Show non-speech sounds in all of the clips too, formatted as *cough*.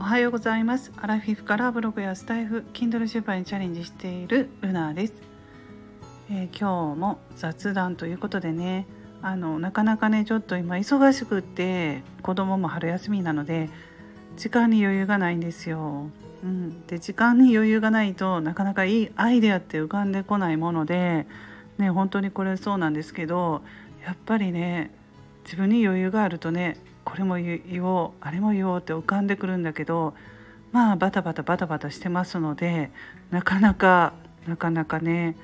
おはようございます。アラフィフからブログやスタイフ Kindle 出版にチャレンジしているルナです、えー、今日も雑談ということでねあのなかなかねちょっと今忙しくって子供も春休みなので時間に余裕がないんですよ、うん、で時間に余裕がないとなかなかいいアイデアって浮かんでこないものでね本当にこれそうなんですけどやっぱりね自分に余裕があるとねこれも言おうあれも言おうって浮かんでくるんだけどまあバタバタバタバタしてますのでなかなかなかなかね、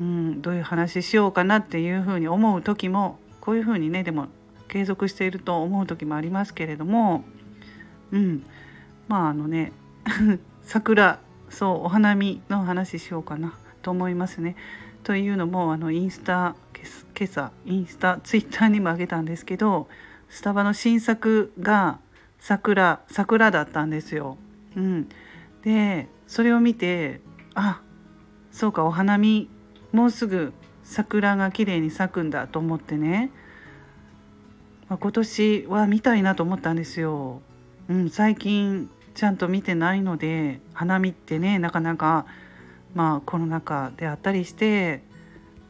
うん、どういう話しようかなっていうふうに思う時もこういうふうにねでも継続していると思う時もありますけれども、うん、まああのね *laughs* 桜そうお花見の話しようかなと思いますね。というのもあのインスタ今朝インスタツイッターにもあげたんですけどスタバの新作が桜桜だったんですよ。うん、でそれを見てあそうかお花見もうすぐ桜が綺麗に咲くんだと思ってね、まあ、今年は見たいなと思ったんですよ。うん、最近ちゃんと見てないので花見ってねなかなかまあコロナ禍であったりして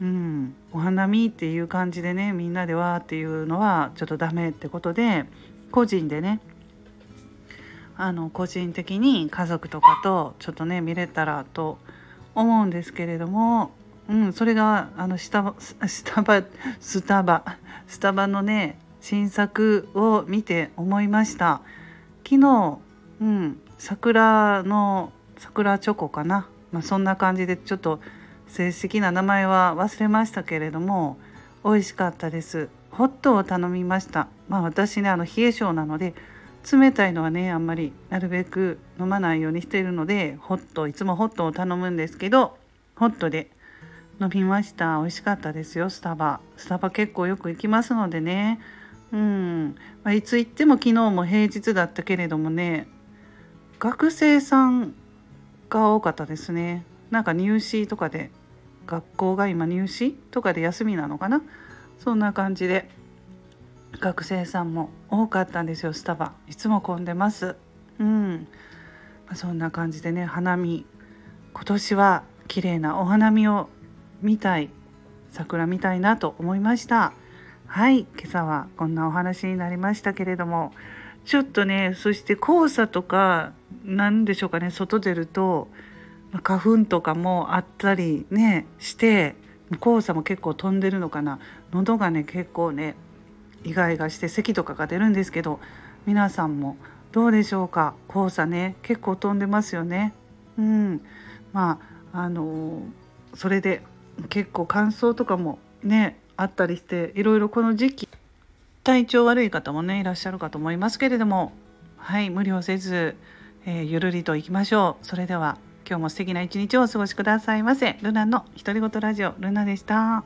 うん、お花見っていう感じでねみんなでわーっていうのはちょっとダメってことで個人でねあの個人的に家族とかとちょっとね見れたらと思うんですけれども、うん、それがあのスタバスタバスタバスタバのね新作を見て思いました。昨日、うん、桜の桜チョコかな、まあ、そんな感じでちょっと正式な名前は忘れましたけれども美味しかったです。ホットを頼みました。まあ私ねあの冷え性なので冷たいのはねあんまりなるべく飲まないようにしているのでホットいつもホットを頼むんですけどホットで飲みました。美味しかったですよスタバ。スタバ結構よく行きますのでね。うん、まあ、いつ行っても昨日も平日だったけれどもね学生さんが多かったですね。なんか入試とかで学校が今入試とかで休みなのかな？そんな感じで学生さんも多かったんですよスタバ。いつも混んでます。うん。まそんな感じでね花見。今年は綺麗なお花見を見たい。桜見たいなと思いました。はい。今朝はこんなお話になりましたけれども。ちょっとねそして黄砂とか何でしょうかね外出ると花粉とかもあったりねして黄砂も結構飛んでるのかな。喉がね結構ねイガイガして咳とかが出るんですけど皆さんもどうでしょうか？黄砂ね結構飛んでますよね。うん。まああのそれで結構乾燥とかもねあったりしていろいろこの時期体調悪い方もねいらっしゃるかと思いますけれどもはい無理をせず、えー、ゆるりといきましょう。それでは。今日も素敵な一日をお過ごしくださいませ。ルナの独り言ラジオルナでした。